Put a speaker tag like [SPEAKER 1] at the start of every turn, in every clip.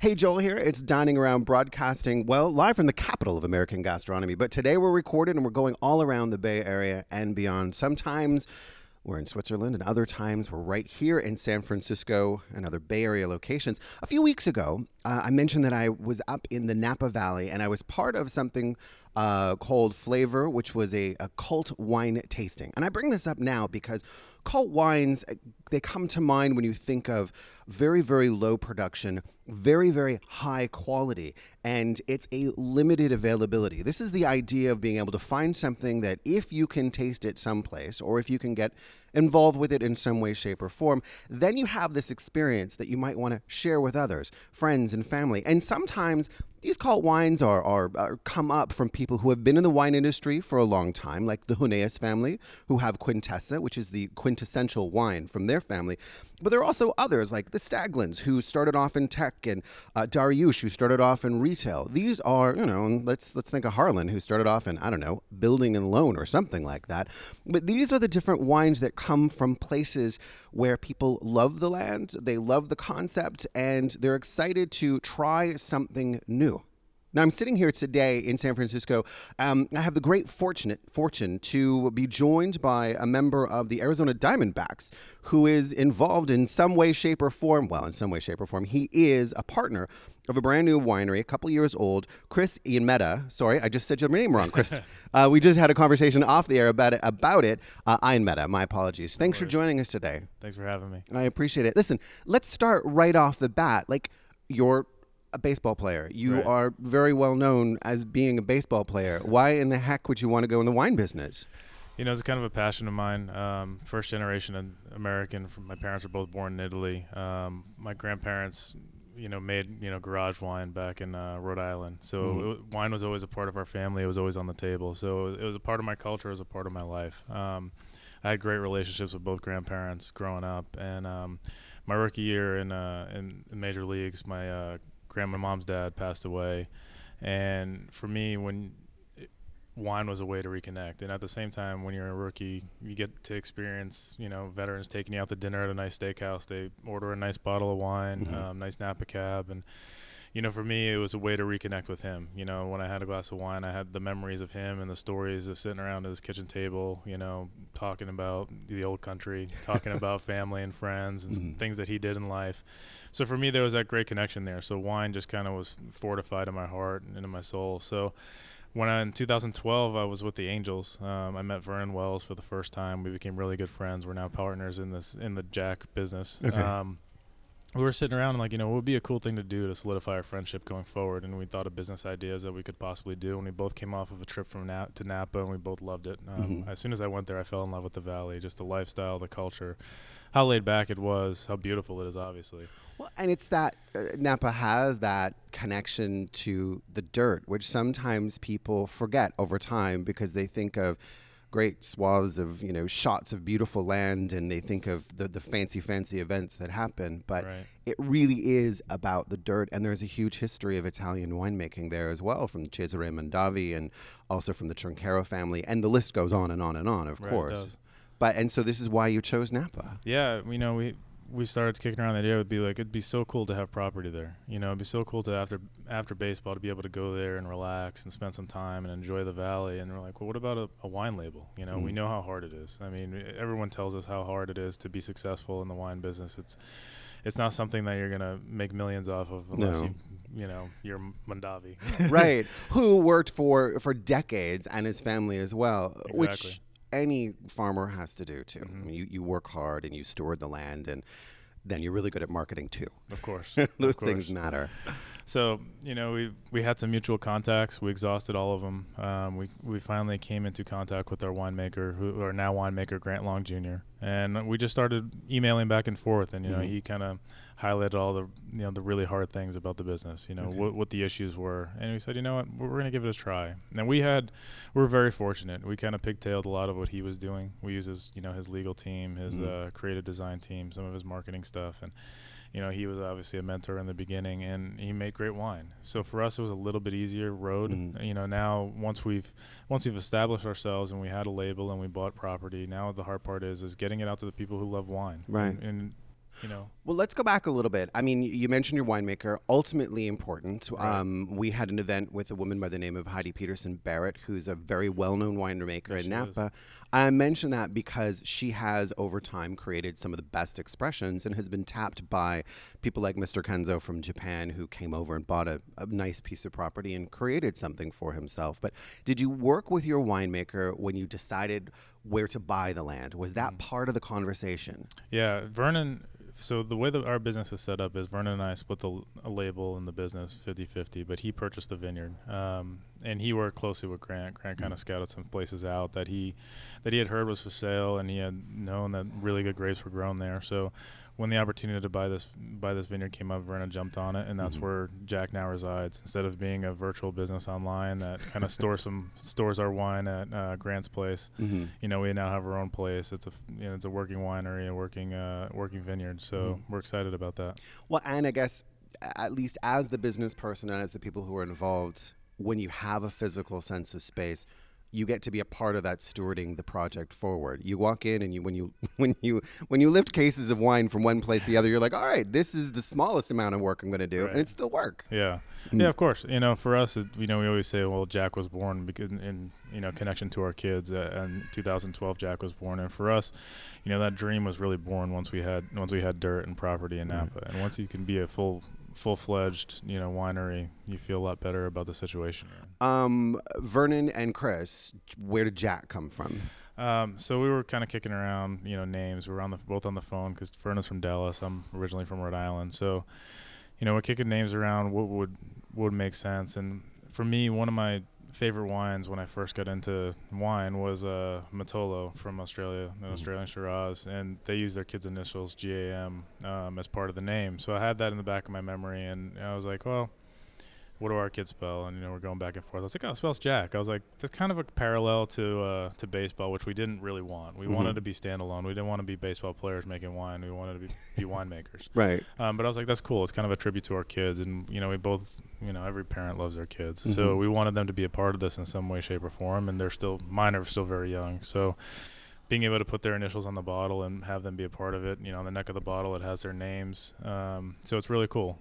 [SPEAKER 1] Hey, Joel here. It's Dining Around Broadcasting, well, live from the capital of American gastronomy. But today we're recorded and we're going all around the Bay Area and beyond. Sometimes we're in Switzerland, and other times we're right here in San Francisco and other Bay Area locations. A few weeks ago, uh, I mentioned that I was up in the Napa Valley and I was part of something uh, called Flavor, which was a, a cult wine tasting. And I bring this up now because cult wines, uh, they come to mind when you think of very, very low production, very, very high quality, and it's a limited availability. This is the idea of being able to find something that if you can taste it someplace or if you can get involved with it in some way, shape, or form, then you have this experience that you might want to share with others, friends and family. And sometimes these cult wines are, are, are, come up from people who have been in the wine industry for a long time, like the Huneeus family, who have Quintessa, which is the quintessential wine from their family. But there are also others, like the Staglins, who started off in tech, and uh, Darioush, who started off in retail. These are, you know, let's let's think of Harlan, who started off in I don't know, building and loan or something like that. But these are the different wines that come from places where people love the land, they love the concept, and they're excited to try something new. Now I'm sitting here today in San Francisco. Um, I have the great fortunate fortune to be joined by a member of the Arizona Diamondbacks who is involved in some way, shape, or form. Well, in some way, shape, or form, he is a partner of a brand new winery, a couple years old. Chris Ianmetta. Sorry, I just said your name wrong, Chris. uh, we just had a conversation off the air about it. About it, uh. My apologies. Thanks for joining us today.
[SPEAKER 2] Thanks for having me.
[SPEAKER 1] I appreciate it. Listen, let's start right off the bat. Like your a baseball player. You
[SPEAKER 2] Right.
[SPEAKER 1] are very well known as being a baseball player. Why in the heck would you want to go in the wine business?
[SPEAKER 2] You know, it's kind of a passion of mine. Um, first generation American. From, my parents were both born in Italy. Um, my grandparents, you know, made you know garage wine back in uh, Rhode Island. So
[SPEAKER 1] Mhm.
[SPEAKER 2] it wine was always a part of our family. It was always on the table. So it was a part of my culture. It was a part of my life. Um, I had great relationships with both grandparents growing up, and um, my rookie year in uh, in major leagues, my uh, grandma, mom's dad passed away, and for me, when it- wine was a way to reconnect, and at the same time, when you're a rookie, you get to experience, you know, veterans taking you out to dinner at a nice steakhouse. They order a nice bottle of wine,
[SPEAKER 1] Mhm.
[SPEAKER 2] um, nice Napa cab, and you know, for me, it was a way to reconnect with him. You know, when I had a glass of wine, I had the memories of him and the stories of sitting around at his kitchen table, you know, talking about the old country, talking about family and friends and
[SPEAKER 1] Mhm.
[SPEAKER 2] things that he did in life. So for me, there was that great connection there. So wine just kind of was fortified in my heart and in my soul. So when I, in 2012, I was with the Angels. Um, I met Vernon Wells for the first time. We became really good friends. We're now partners in this in the Jack business.
[SPEAKER 1] Okay.
[SPEAKER 2] Um, we were sitting around and like, you know, what would be a cool thing to do to solidify our friendship going forward? And we thought of business ideas that we could possibly do. And we both came off of a trip from Na- to Napa, and we both loved it. Um,
[SPEAKER 1] Mhm.
[SPEAKER 2] As soon as I went there, I fell in love with the valley, just the lifestyle, the culture, how laid back it was, how beautiful it is, obviously.
[SPEAKER 1] Well, and it's that uh, Napa has that connection to the dirt, which sometimes people forget over time because they think of great swaths of you know shots of beautiful land and they think of the, the fancy fancy events that happen. But
[SPEAKER 2] Right.
[SPEAKER 1] it really is about the dirt and there's a huge history of italian winemaking there as well from cesare mondavi and also from the trinchero family and the list goes on and on and on of
[SPEAKER 2] Right,
[SPEAKER 1] course. but and so this is why you chose napa.
[SPEAKER 2] Yeah, you know, we we started kicking around the idea. It would be like it'd be so cool to have property there. You know, it'd be so cool to after after baseball to be able to go there and relax and spend some time and enjoy the valley. And we're like, well, what about a, a wine label? You know, we
[SPEAKER 1] Mm.
[SPEAKER 2] know how hard it is. I mean, everyone tells us how hard it is to be successful in the wine business. It's it's not something that you're gonna make millions off of unless
[SPEAKER 1] No.
[SPEAKER 2] you you know you're Mondavi.
[SPEAKER 1] right who worked for for decades and his family as well which
[SPEAKER 2] Exactly.
[SPEAKER 1] Any farmer has to do too I
[SPEAKER 2] Mhm.
[SPEAKER 1] mean, you, you work hard and you steward the land and then you're really good at marketing too
[SPEAKER 2] Of course,
[SPEAKER 1] those
[SPEAKER 2] of course.
[SPEAKER 1] things matter
[SPEAKER 2] So you know, we we had some mutual contacts. We exhausted all of them. Um, we we finally came into contact with our winemaker, who or now winemaker Grant Long Jr. And we just started emailing back and forth. And you know,
[SPEAKER 1] Mhm.
[SPEAKER 2] he kind of highlighted all the you know the really hard things about the business. You know
[SPEAKER 1] Okay.
[SPEAKER 2] what what the issues were. And we said, you know what, we're, we're gonna give it a try. And we had we were very fortunate. We kind of pigtailed a lot of what he was doing. We used his you know his legal team, his
[SPEAKER 1] Mhm.
[SPEAKER 2] uh, creative design team, some of his marketing stuff, and you know, he was obviously a mentor in the beginning and he made great wine. So for us, it was a little bit easier road.
[SPEAKER 1] Mhm.
[SPEAKER 2] You know, now once we've once we've established ourselves and we had a label and we bought property, now the hard part is is getting it out to the people who love wine.
[SPEAKER 1] Right.
[SPEAKER 2] And, and you know,
[SPEAKER 1] Well, let's go back a little bit. I mean, you mentioned your winemaker, ultimately important.
[SPEAKER 2] Right.
[SPEAKER 1] Um, we had an event with a woman by the name of Heidi Peterson Barrett, who's a very well known winemaker in Napa. I mention that because she has, over time, created some of the best expressions and has been tapped by people like Mr. Kenzo from Japan, who came over and bought a, a nice piece of property and created something for himself. But did you work with your winemaker when you decided where to buy the land? Was that part of the conversation?
[SPEAKER 2] Yeah, Vernon. So the way that our business is set up is Vernon and I split the a label in the business 50-50, but he purchased the vineyard, um, and he worked closely with Grant. Grant kind of scouted some places out that he that he had heard was for sale, and he had known that really good grapes were grown there. So when the opportunity to buy this buy this vineyard came up, Vernon jumped on it, and that's
[SPEAKER 1] Mhm.
[SPEAKER 2] where Jack now resides. Instead of being a virtual business online that kind of stores some stores our wine at uh, Grant's place,
[SPEAKER 1] Mm-hmm.
[SPEAKER 2] you know, we now have our own place. It's a you know, it's a working winery, a working uh, working vineyard. So
[SPEAKER 1] Mhm.
[SPEAKER 2] we're excited about that.
[SPEAKER 1] Well, and I guess at least as the business person and as the people who are involved, when you have a physical sense of space, you get to be a part of that stewarding the project forward. You walk in and you when you when you when you lift cases of wine from one place to the other, you're like, all right, this is the smallest amount of work I'm going to do,
[SPEAKER 2] Right.
[SPEAKER 1] and it's still work.
[SPEAKER 2] Yeah,
[SPEAKER 1] Mm.
[SPEAKER 2] yeah, of course. You know, for us, it, you know, we always say, well, Jack was born because in, you know connection to our kids. Uh, and 2012, Jack was born, and for us, you know, that dream was really born once we had once we had dirt and property in
[SPEAKER 1] Right.
[SPEAKER 2] Napa, and once you can be a full full fledged you know winery, you feel a lot better about the situation.
[SPEAKER 1] Um, Vernon and Chris, where did Jack come from?
[SPEAKER 2] Um, so we were kind of kicking around, you know, names. We were on the both on the phone because Vernon's from Dallas. I'm originally from Rhode Island. So, you know, we're kicking names around. What would would make sense? And for me, one of my favorite wines when I first got into wine was uh, Mitolo from Australia, an
[SPEAKER 1] Mhm.
[SPEAKER 2] Australian Shiraz, and they use their kids' initials GAM um, as part of the name. So I had that in the back of my memory, and I was like, well what do our kids spell? And you know, we're going back and forth. I was like, oh, it spells Jack. I was like, that's kind of a parallel to uh, to baseball, which we didn't really want. We
[SPEAKER 1] Mhm.
[SPEAKER 2] wanted to be standalone. We didn't want to be baseball players making wine. We wanted to be, be winemakers.
[SPEAKER 1] Right.
[SPEAKER 2] Um, but I was like, that's cool. It's kind of a tribute to our kids, and you know, we both, you know, every parent loves their kids,
[SPEAKER 1] Mhm.
[SPEAKER 2] so we wanted them to be a part of this in some way, shape, or form. And they're still mine are still very young, so being able to put their initials on the bottle and have them be a part of it, you know, on the neck of the bottle, it has their names. Um, so it's really cool.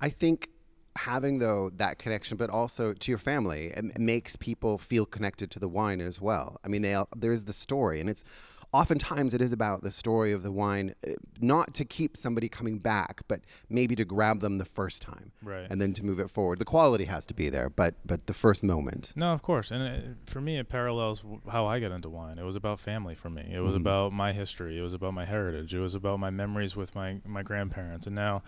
[SPEAKER 1] I think having though that connection, but also to your family, it makes people feel connected to the wine as well. I mean, they all- there's the story, and it's oftentimes it is about the story of the wine, uh, not to keep somebody coming back, but maybe to grab them the first time
[SPEAKER 2] Right.
[SPEAKER 1] and then to move it forward. The quality has to be there, but but the first moment.
[SPEAKER 2] No, of course, and it, for me, it parallels how I got into wine. It was about family for me. It was
[SPEAKER 1] Mhm.
[SPEAKER 2] about my history. It was about my heritage. It was about my memories with my my grandparents. And now,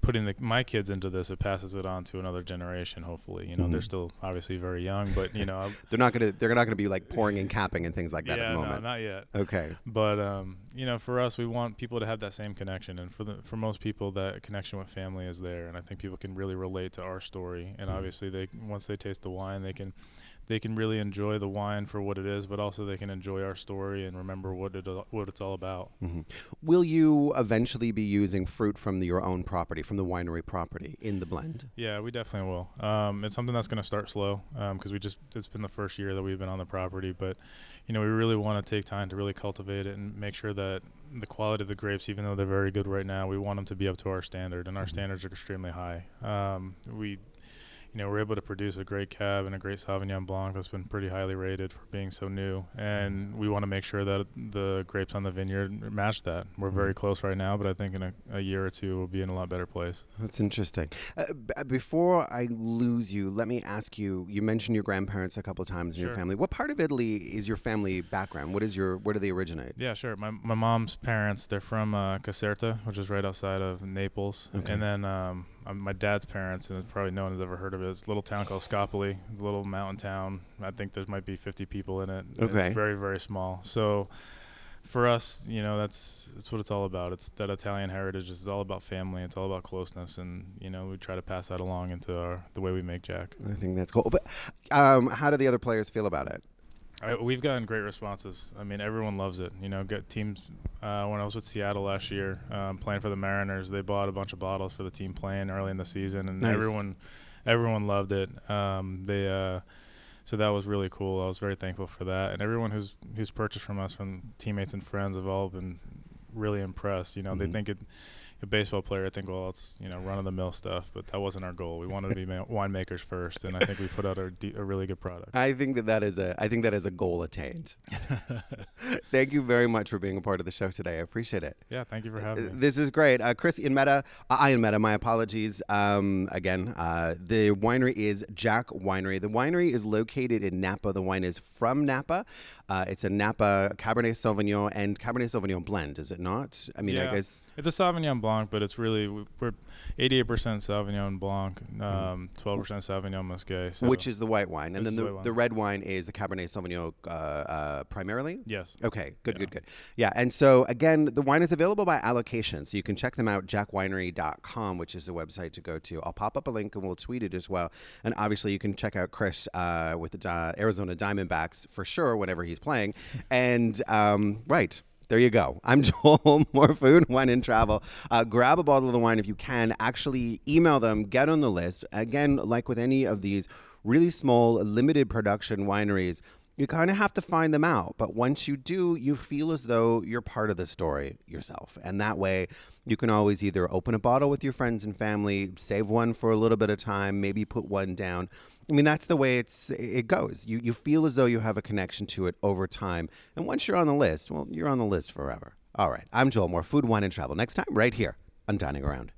[SPEAKER 2] putting the, my kids into this, it passes it on to another generation. Hopefully, you know, they're
[SPEAKER 1] Mhm.
[SPEAKER 2] still obviously very young, but you know,
[SPEAKER 1] They're not gonna they're not gonna be like pouring and capping and things like that
[SPEAKER 2] yeah,
[SPEAKER 1] at the
[SPEAKER 2] no,
[SPEAKER 1] moment.
[SPEAKER 2] not yet.
[SPEAKER 1] okay.
[SPEAKER 2] But um, you know, for us, we want people to have that same connection, and for the for most people, that connection with family is there, and I think people can really relate to our story. And
[SPEAKER 1] Mhm.
[SPEAKER 2] obviously, they once they taste the wine, they can they can really enjoy the wine for what it is, but also they can enjoy our story and remember what it what it's all about.
[SPEAKER 1] hmm Will you eventually be using fruit from your own property, from the winery property, in the blend?
[SPEAKER 2] Yeah, we definitely will. Um, it's something that's going to start slow because we just it's been the first year that we've been on the property, but you know we really want to take time to really cultivate it and make sure that the quality of the grapes, even though they're very good right now, we want them to be up to our standard, and our
[SPEAKER 1] Mhm.
[SPEAKER 2] standards are extremely high. Um, we you know, we're able to produce a great cab and a great Sauvignon Blanc that's been pretty highly rated for being so new. And we want to make sure that the grapes on the vineyard match that. We're very
[SPEAKER 1] Mhm.
[SPEAKER 2] close right now, but I think in a, a year or two we'll be in a lot better place.
[SPEAKER 1] That's interesting. Uh, b- before I lose you, let me ask you. You mentioned your grandparents a couple of times in your family. What part of Italy is your family background? What is your where do they originate?
[SPEAKER 2] Yeah, sure. My my mom's parents, they're from uh, Caserta, which is right outside of Naples.
[SPEAKER 1] Okay.
[SPEAKER 2] And then um, um, my dad's parents, and probably no one has ever heard of it, it's a little town called Scopoli, a little mountain town. I think there might be 50 people in it.
[SPEAKER 1] Okay.
[SPEAKER 2] It's very, very small. So for us, you know, that's that's what it's all about. It's that Italian heritage. It's all about family. It's all about closeness, and you know, we try to pass that along into our the way we make Jack.
[SPEAKER 1] I think that's cool. But um, how do the other players feel about it?
[SPEAKER 2] I, we've gotten great responses. I mean, everyone loves it. You know, get teams. Uh, when I was with Seattle last year, um, playing for the Mariners, they bought a bunch of bottles for the team playing early in the season, and
[SPEAKER 1] Nice.
[SPEAKER 2] everyone, everyone loved it. Um, they, uh, so that was really cool. I was very thankful for that, and everyone who's who's purchased from us, from teammates and friends, have all been really impressed. You know,
[SPEAKER 1] Mhm.
[SPEAKER 2] they think it. A baseball player, I think, well, it's you know run of the mill stuff, but that wasn't our goal. We wanted to be ma- winemakers first, and I think we put out a, de- a really good product.
[SPEAKER 1] I think that that is a I think that is a goal attained. Thank you very much for being a part of the show today. I appreciate it.
[SPEAKER 2] yeah, thank you for having me.
[SPEAKER 1] This is great. Uh, Chris Ian Meta, I Ian Meta, my apologies. Um, again, uh, the winery is Jack Winery. The winery is located in Napa. The wine is from Napa. Uh, it's a Napa Cabernet Sauvignon and Cabernet Sauvignon blend, is it not? I mean, I
[SPEAKER 2] Yeah.
[SPEAKER 1] guess.
[SPEAKER 2] It's a Sauvignon Blanc, but it's really we're 88% Sauvignon Blanc, um, 12% Sauvignon Musqué. So
[SPEAKER 1] Which is the white wine, and then
[SPEAKER 2] the
[SPEAKER 1] the, the red wine is the Cabernet Sauvignon uh, uh, primarily.
[SPEAKER 2] yes,
[SPEAKER 1] Okay, good,
[SPEAKER 2] Yeah.
[SPEAKER 1] good, good. Yeah, and so again, the wine is available by allocation, so you can check them out, jackwinery.com, which is the website to go to. I'll pop up a link and we'll tweet it as well. And obviously, you can check out Chris uh, with the Arizona Diamondbacks for sure whenever playing. And um, right. There you go. I'm Joel. More food, wine, and travel. Uh, grab a bottle of the wine if you can. Actually, email them. Get on the list. Again, like with any of these really small, limited production wineries, you kind of have to find them out. But once you do, you feel as though you're part of the story yourself. And that way, you can always either open a bottle with your friends and family, save one for a little bit of time, maybe put one down. I mean, that's the way it's it goes. You you feel as though you have a connection to it over time. And once you're on the list, well, you're on the list forever. All right. I'm Joel Moore, Food, Wine, and Travel. Next time, right here on Dining Around.